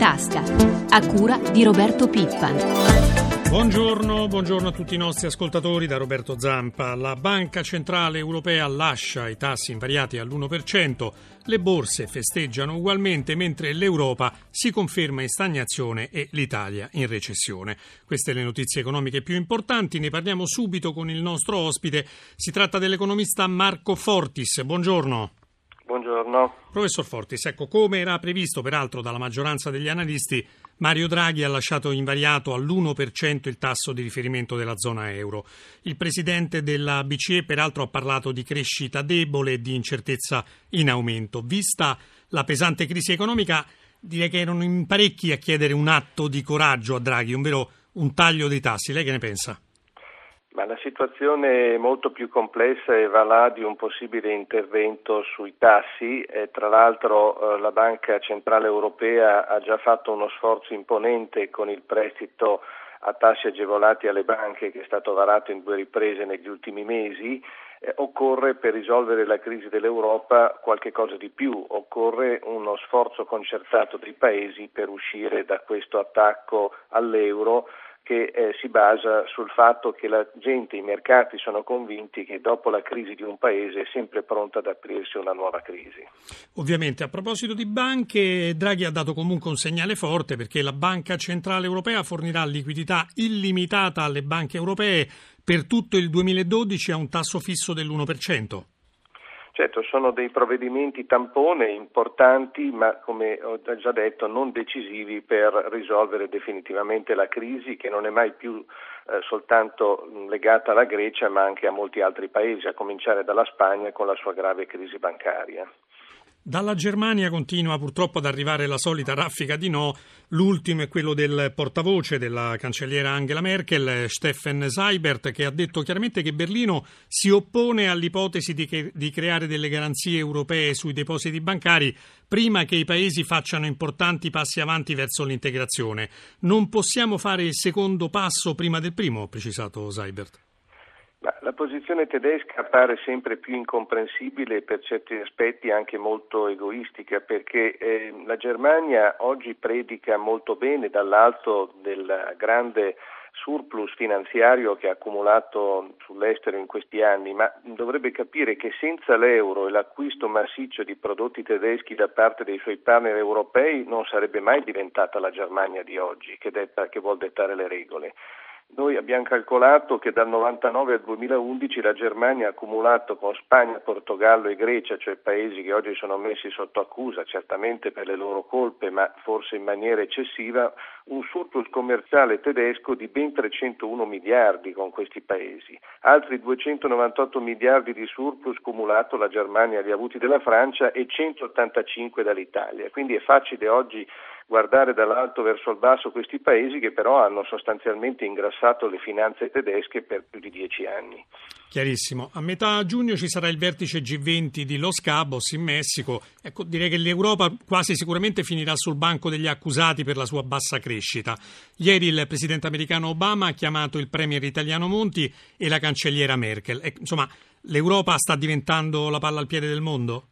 tasca, a cura di Roberto Pippan. Buongiorno, buongiorno, a tutti i nostri ascoltatori da Roberto Zampa. La Banca Centrale Europea lascia i tassi invariati all'1%, le borse festeggiano ugualmente mentre l'Europa si conferma in stagnazione e l'Italia in recessione. Queste le notizie economiche più importanti, ne parliamo subito con il nostro ospite. Si tratta dell'economista Marco Fortis. Buongiorno. Buongiorno. Professor Fortis, ecco, come era previsto peraltro dalla maggioranza degli analisti, Mario Draghi ha lasciato invariato all'1% il tasso di riferimento della zona euro. Il presidente della BCE peraltro ha parlato di crescita debole e di incertezza in aumento. Vista la pesante crisi economica, direi che erano in parecchi a chiedere un atto di coraggio a Draghi, ovvero un taglio dei tassi. Lei che ne pensa? Ma la situazione è molto più complessa e va là di un possibile intervento sui tassi. E tra l'altro eh, la Banca Centrale Europea ha già fatto uno sforzo imponente con il prestito a tassi agevolati alle banche che è stato varato in due riprese negli ultimi mesi. Eh, occorre per risolvere la crisi dell'Europa qualche cosa di più, occorre uno sforzo concertato dei paesi per uscire da questo attacco all'euro che eh, si basa sul fatto che la gente, i mercati sono convinti che dopo la crisi di un paese è sempre pronta ad aprirsi una nuova crisi. Ovviamente, a proposito di banche, Draghi ha dato comunque un segnale forte perché la Banca Centrale Europea fornirà liquidità illimitata alle banche europee per tutto il 2012 a un tasso fisso dell'1%. Certo, sono dei provvedimenti tampone importanti, ma come ho già detto non decisivi per risolvere definitivamente la crisi che non è mai più eh, soltanto legata alla Grecia, ma anche a molti altri paesi, a cominciare dalla Spagna con la sua grave crisi bancaria. Dalla Germania continua purtroppo ad arrivare la solita raffica di no. L'ultimo è quello del portavoce della cancelliera Angela Merkel, Steffen Seibert, che ha detto chiaramente che Berlino si oppone all'ipotesi di, che, di creare delle garanzie europee sui depositi bancari prima che i paesi facciano importanti passi avanti verso l'integrazione. Non possiamo fare il secondo passo prima del primo, ha precisato Seibert. La posizione tedesca appare sempre più incomprensibile e per certi aspetti anche molto egoistica perché eh, la Germania oggi predica molto bene dall'alto del grande surplus finanziario che ha accumulato sull'estero in questi anni, ma dovrebbe capire che senza l'euro e l'acquisto massiccio di prodotti tedeschi da parte dei suoi partner europei non sarebbe mai diventata la Germania di oggi che, detta, che vuol dettare le regole. Noi abbiamo calcolato che dal 1999 al 2011 la Germania ha accumulato con Spagna, Portogallo e Grecia, cioè paesi che oggi sono messi sotto accusa, certamente per le loro colpe, ma forse in maniera eccessiva, un surplus commerciale tedesco di ben 301 miliardi con questi paesi. Altri 298 miliardi di surplus cumulato la Germania li ha avuti dalla Francia e 185 dall'Italia. Quindi è facile oggi guardare dall'alto verso il basso questi paesi che però hanno sostanzialmente ingrassato le finanze tedesche per più di dieci anni. Chiarissimo. A metà giugno ci sarà il vertice G20 di Los Cabos in Messico. Ecco, direi che l'Europa quasi sicuramente finirà sul banco degli accusati per la sua bassa crescita. Ieri il presidente americano Obama ha chiamato il premier italiano Monti e la cancelliera Merkel. E, insomma, l'Europa sta diventando la palla al piede del mondo?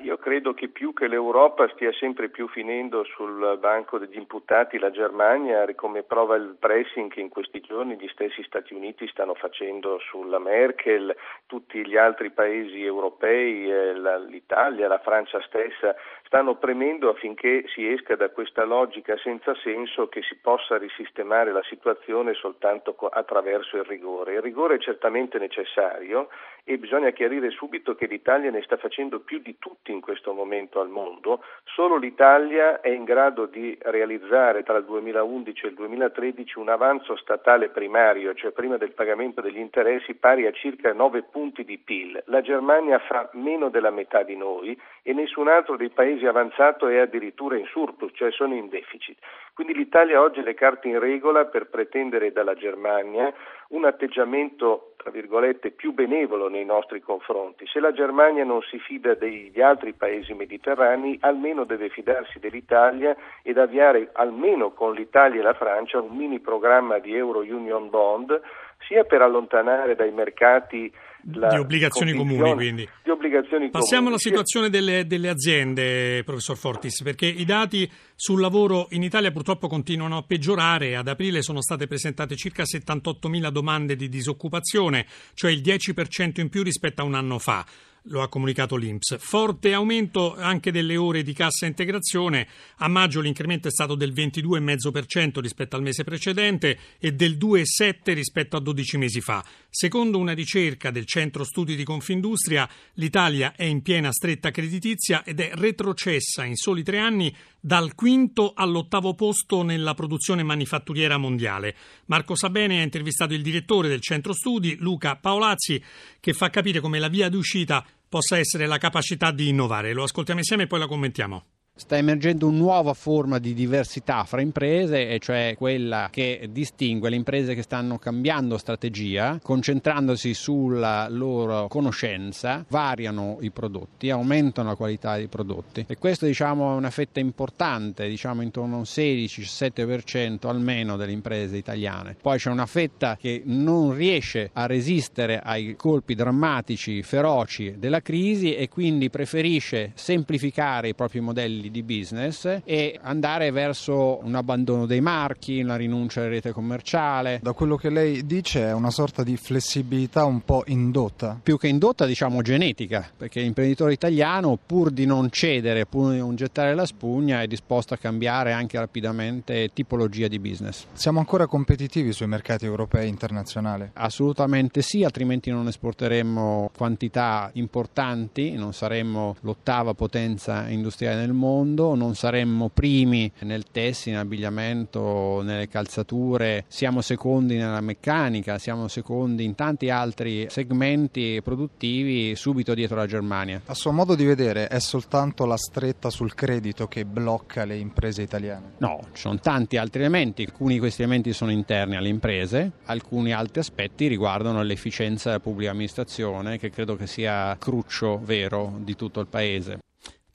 Io credo che più che l'Europa stia sempre più finendo sul banco degli imputati la Germania, come prova il pressing che in questi giorni gli stessi Stati Uniti stanno facendo sulla Merkel, tutti gli altri paesi europei, eh, l'Italia, la Francia stessa, stanno premendo affinché si esca da questa logica senza senso che si possa risistemare la situazione soltanto attraverso il rigore. Il rigore è certamente necessario e bisogna chiarire subito che l'Italia ne sta facendo più di tutti in questo momento al mondo, solo l'Italia è in grado di realizzare tra il 2011 e il 2013 un avanzo statale primario, cioè prima del pagamento degli interessi pari a circa 9 punti di PIL. La Germania fa meno della metà di noi e nessun altro dei paesi avanzato è addirittura in surplus, cioè sono in deficit. Quindi l'Italia oggi ha le carte in regola per pretendere dalla Germania un atteggiamento tra virgolette più benevolo nei nostri confronti. Se la Germania non si fida degli altri paesi mediterranei, almeno deve fidarsi dell'Italia ed avviare almeno con l'Italia e la Francia un mini programma di Euro Union Bond sia per allontanare dai mercati di obbligazioni comuni quindi. Di obbligazioni Passiamo comuni. alla situazione delle, delle, aziende, professor Fortis, perché i dati sul lavoro in Italia purtroppo continuano a peggiorare. Ad aprile sono state presentate circa 78.000 domande di disoccupazione, cioè il 10% in più rispetto a un anno fa lo ha comunicato l'Inps. Forte aumento anche delle ore di cassa integrazione. A maggio l'incremento è stato del 22,5% rispetto al mese precedente e del 2,7% rispetto a 12 mesi fa. Secondo una ricerca del Centro Studi di Confindustria, l'Italia è in piena stretta creditizia ed è retrocessa in soli tre anni dal quinto all'ottavo posto nella produzione manifatturiera mondiale. Marco Sabene ha intervistato il direttore del Centro Studi, Luca Paolazzi, che fa capire come la via d'uscita possa essere la capacità di innovare. Lo ascoltiamo insieme e poi la commentiamo. Sta emergendo una nuova forma di diversità fra imprese, e cioè quella che distingue le imprese che stanno cambiando strategia, concentrandosi sulla loro conoscenza, variano i prodotti, aumentano la qualità dei prodotti. E questo diciamo, è una fetta importante, diciamo intorno a un 16-17% almeno delle imprese italiane. Poi c'è una fetta che non riesce a resistere ai colpi drammatici, feroci della crisi e quindi preferisce semplificare i propri modelli modelli di business e andare verso un abbandono dei marchi, una rinuncia alla rete commerciale. Da quello che lei dice è una sorta di flessibilità un po' indotta. Più che indotta diciamo genetica, perché l'imprenditore italiano pur di non cedere, pur di non gettare la spugna è disposto a cambiare anche rapidamente tipologia di business. Siamo ancora competitivi sui mercati europei e internazionali? Assolutamente sì, altrimenti non esporteremmo quantità importanti, non saremmo l'ottava potenza industriale nel mondo mondo, non saremmo primi nel tessile, nell'abbigliamento, nelle calzature, siamo secondi nella meccanica, siamo secondi in tanti altri segmenti produttivi subito dietro la Germania. A suo modo di vedere è soltanto la stretta sul credito che blocca le imprese italiane? No, ci sono tanti altri elementi, alcuni di questi elementi sono interni alle imprese, alcuni altri aspetti riguardano l'efficienza della pubblica amministrazione che credo che sia cruccio vero di tutto il paese.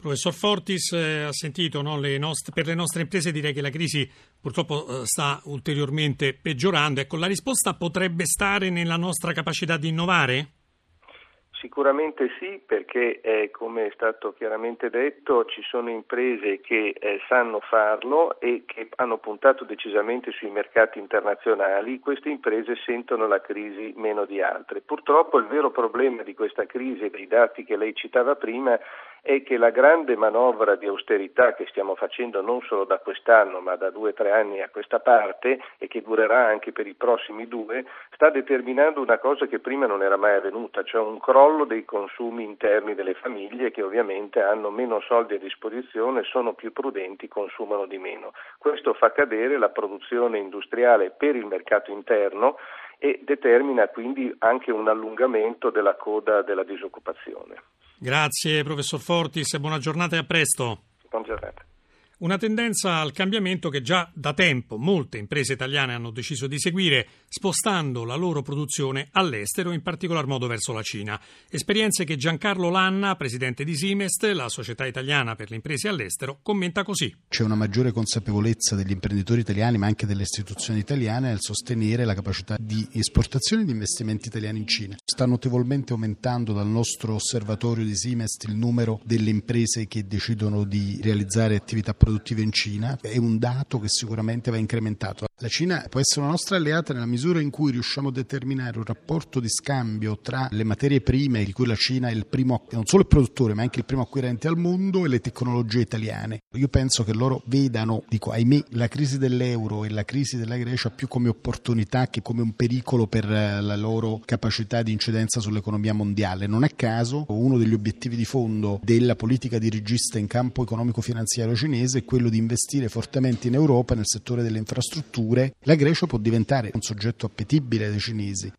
Professor Fortis eh, ha sentito no, le nostre, per le nostre imprese direi che la crisi purtroppo eh, sta ulteriormente peggiorando. Ecco, la risposta potrebbe stare nella nostra capacità di innovare? Sicuramente sì, perché eh, come è stato chiaramente detto ci sono imprese che eh, sanno farlo e che hanno puntato decisamente sui mercati internazionali. Queste imprese sentono la crisi meno di altre. Purtroppo il vero problema di questa crisi e dei dati che lei citava prima è che la grande manovra di austerità che stiamo facendo non solo da quest'anno ma da due o tre anni a questa parte e che durerà anche per i prossimi due sta determinando una cosa che prima non era mai avvenuta, cioè un crollo dei consumi interni delle famiglie che ovviamente hanno meno soldi a disposizione, sono più prudenti, consumano di meno. Questo fa cadere la produzione industriale per il mercato interno e determina quindi anche un allungamento della coda della disoccupazione. Grazie professor Fortis, buona giornata e a presto. Buona giornata. Una tendenza al cambiamento che già da tempo molte imprese italiane hanno deciso di seguire, spostando la loro produzione all'estero, in particolar modo verso la Cina. Esperienze che Giancarlo Lanna, presidente di Simest, la società italiana per le imprese all'estero, commenta così. C'è una maggiore consapevolezza degli imprenditori italiani, ma anche delle istituzioni italiane, nel sostenere la capacità di esportazione di investimenti italiani in Cina. Sta notevolmente aumentando dal nostro osservatorio di Simest il numero delle imprese che decidono di realizzare attività produttive in Cina è un dato che sicuramente va incrementato. La Cina può essere una nostra alleata nella misura in cui riusciamo a determinare un rapporto di scambio tra le materie prime, di cui la Cina è il primo, non solo il produttore, ma anche il primo acquirente al mondo, e le tecnologie italiane. Io penso che loro vedano, dico ahimè, la crisi dell'euro e la crisi della Grecia più come opportunità che come un pericolo per eh, la loro capacità di incidenza sull'economia mondiale. Non a caso uno degli obiettivi di fondo della politica dirigista in campo economico-finanziario cinese è quello di investire fortemente in Europa nel settore delle infrastrutture la Grecia può diventare un soggetto appetibile dai cinesi.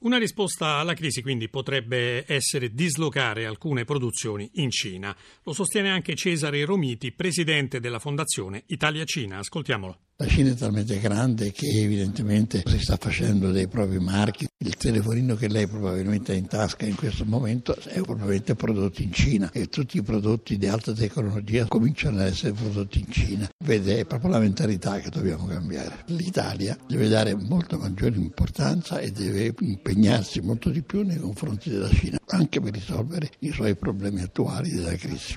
Una risposta alla crisi quindi potrebbe essere dislocare alcune produzioni in Cina. Lo sostiene anche Cesare Romiti, presidente della Fondazione Italia-Cina. Ascoltiamolo. La Cina è talmente grande che evidentemente si sta facendo dei propri marchi. Il telefonino che lei probabilmente ha in tasca in questo momento è probabilmente prodotto in Cina e tutti i prodotti di alta tecnologia cominciano ad essere prodotti in Cina. Vede, è proprio la mentalità che dobbiamo cambiare. L'Italia deve dare molto maggiore importanza e deve impegnarsi molto di più nei confronti della Cina, anche per risolvere i suoi problemi attuali della crisi.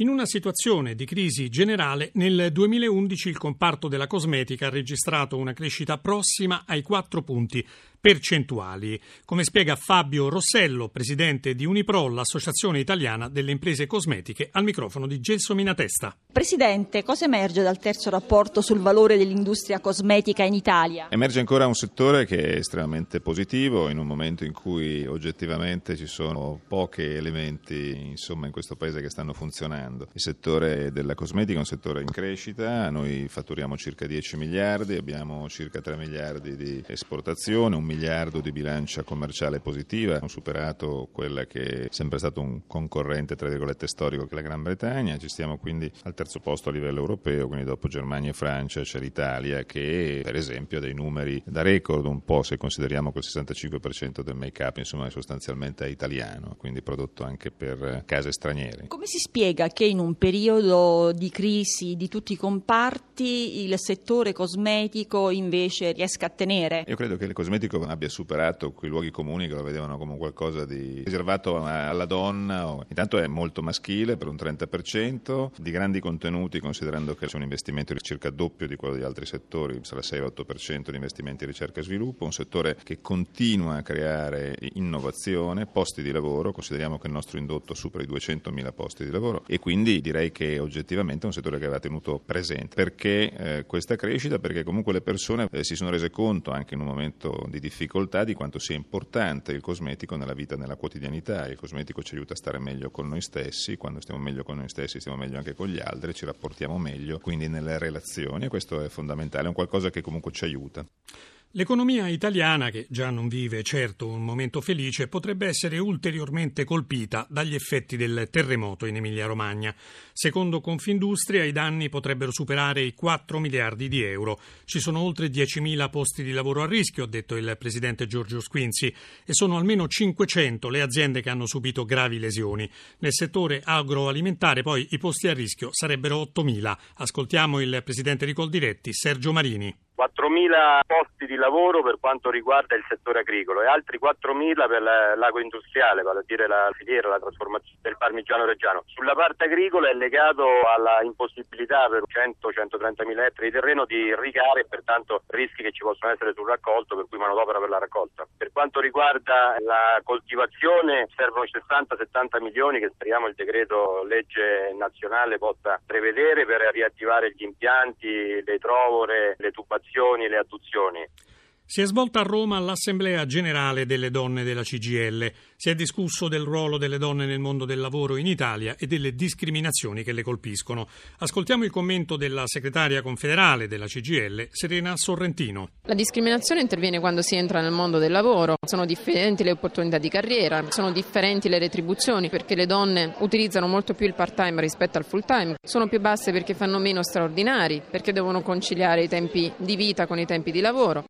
In una situazione di crisi generale, nel 2011 il comparto della cosmetica ha registrato una crescita prossima ai 4 punti percentuali, come spiega Fabio Rossello, presidente di Unipro, l'associazione italiana delle imprese cosmetiche, al microfono di Gelso Minatesta. Presidente, cosa emerge dal terzo rapporto sul valore dell'industria cosmetica in Italia? Emerge ancora un settore che è estremamente positivo in un momento in cui oggettivamente ci sono pochi elementi insomma, in questo paese che stanno funzionando. Il settore della cosmetica è un settore in crescita, noi fatturiamo circa 10 miliardi, abbiamo circa 3 miliardi di esportazione, un miliardo di bilancia commerciale positiva, hanno superato quella che è sempre stato un concorrente tra virgolette storico che è la Gran Bretagna, ci stiamo quindi al terzo posto a livello europeo, quindi dopo Germania e Francia c'è l'Italia che per esempio ha dei numeri da record un po' se consideriamo che il 65% del make-up insomma è sostanzialmente italiano, quindi prodotto anche per case straniere. Come si spiega che in un periodo di crisi di tutti i comparti il settore cosmetico invece riesca a tenere? Io credo che il cosmetico abbia superato quei luoghi comuni che lo vedevano come qualcosa di riservato alla donna. Intanto è molto maschile per un 30%, di grandi contenuti considerando che c'è un investimento circa doppio di quello di altri settori, sarà 6-8% di investimenti in ricerca e sviluppo, un settore che continua a creare innovazione, posti di lavoro, consideriamo che il nostro indotto supera i 200.000 posti di lavoro e quindi direi che oggettivamente è un settore che aveva tenuto presente. Perché eh, questa crescita? Perché comunque le persone eh, si sono rese conto anche in un momento di difficoltà di quanto sia importante il cosmetico nella vita, nella quotidianità. Il cosmetico ci aiuta a stare meglio con noi stessi, quando stiamo meglio con noi stessi stiamo meglio anche con gli altri, ci rapportiamo meglio, quindi nelle relazioni, questo è fondamentale, è un qualcosa che comunque ci aiuta. L'economia italiana, che già non vive certo un momento felice, potrebbe essere ulteriormente colpita dagli effetti del terremoto in Emilia-Romagna. Secondo Confindustria i danni potrebbero superare i 4 miliardi di euro. Ci sono oltre 10.000 posti di lavoro a rischio, ha detto il presidente Giorgio Squinzi, e sono almeno 500 le aziende che hanno subito gravi lesioni. Nel settore agroalimentare poi i posti a rischio sarebbero 8.000. Ascoltiamo il presidente di Coldiretti, Sergio Marini. 4.000 posti di lavoro per quanto riguarda il settore agricolo e altri 4.000 per l'agroindustriale, vale a dire la filiera, la trasformazione del parmigiano reggiano. Sulla parte agricola è legato alla impossibilità per 100-130.000 ettari di terreno di irrigare e pertanto rischi che ci possono essere sul raccolto, per cui manodopera per la raccolta. Per quanto riguarda la coltivazione servono 60-70 milioni che speriamo il decreto legge nazionale possa prevedere per riattivare gli impianti, le trovore, le tubazioni operazioni, le adduzioni. Si è svolta a Roma l'Assemblea generale delle donne della CGL. Si è discusso del ruolo delle donne nel mondo del lavoro in Italia e delle discriminazioni che le colpiscono. Ascoltiamo il commento della segretaria confederale della CGL, Serena Sorrentino. La discriminazione interviene quando si entra nel mondo del lavoro. Sono differenti le opportunità di carriera, sono differenti le retribuzioni perché le donne utilizzano molto più il part-time rispetto al full-time, sono più basse perché fanno meno straordinari, perché devono conciliare i tempi di vita con i tempi di lavoro.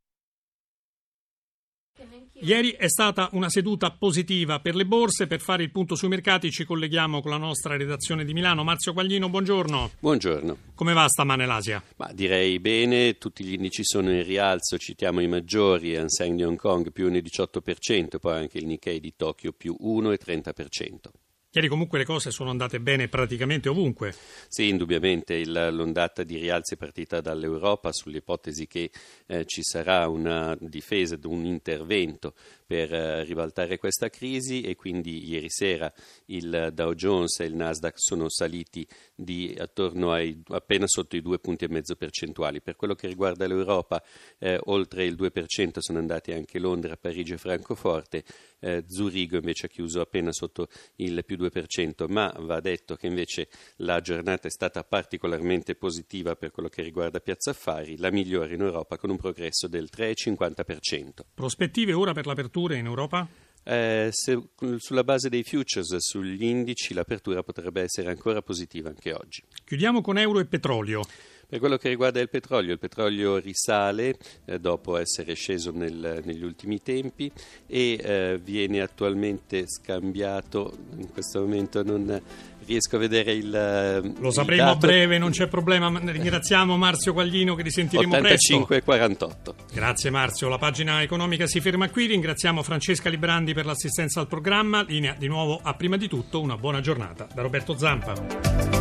Ieri è stata una seduta positiva per le borse. Per fare il punto sui mercati ci colleghiamo con la nostra redazione di Milano. Marzio Quaglino, buongiorno. Buongiorno. Come va stamane l'Asia? Ma direi bene, tutti gli indici sono in rialzo, citiamo i maggiori, Hang di Hong Kong più 1,18%, poi anche il Nikkei di Tokyo più 1,30%. Ieri comunque le cose sono andate bene praticamente ovunque. Sì, indubbiamente il, l'ondata di rialzi è partita dall'Europa sull'ipotesi che eh, ci sarà una difesa, un intervento per eh, ribaltare questa crisi e quindi ieri sera il Dow Jones e il Nasdaq sono saliti di attorno ai appena sotto i due punti e mezzo percentuali. Per quello che riguarda l'Europa, eh, oltre il 2% sono andati anche Londra, Parigi e Francoforte, eh, Zurigo invece ha chiuso appena sotto il più 2%, ma va detto che invece la giornata è stata particolarmente positiva per quello che riguarda Piazza Affari, la migliore in Europa con un progresso del 3,50%. Prospettive ora per l'apertura in Europa? Eh, se, sulla base dei futures, sugli indici, l'apertura potrebbe essere ancora positiva anche oggi. Chiudiamo con euro e petrolio. Per quello che riguarda il petrolio, il petrolio risale eh, dopo essere sceso nel, negli ultimi tempi e eh, viene attualmente scambiato, in questo momento non riesco a vedere il Lo sapremo il a breve, non c'è problema. Ringraziamo Marzio Quaglino che risentiremo 85 presto. 48. Grazie Marzio, la pagina economica si ferma qui. Ringraziamo Francesca Librandi per l'assistenza al programma. Linea di nuovo a prima di tutto una buona giornata da Roberto Zampa.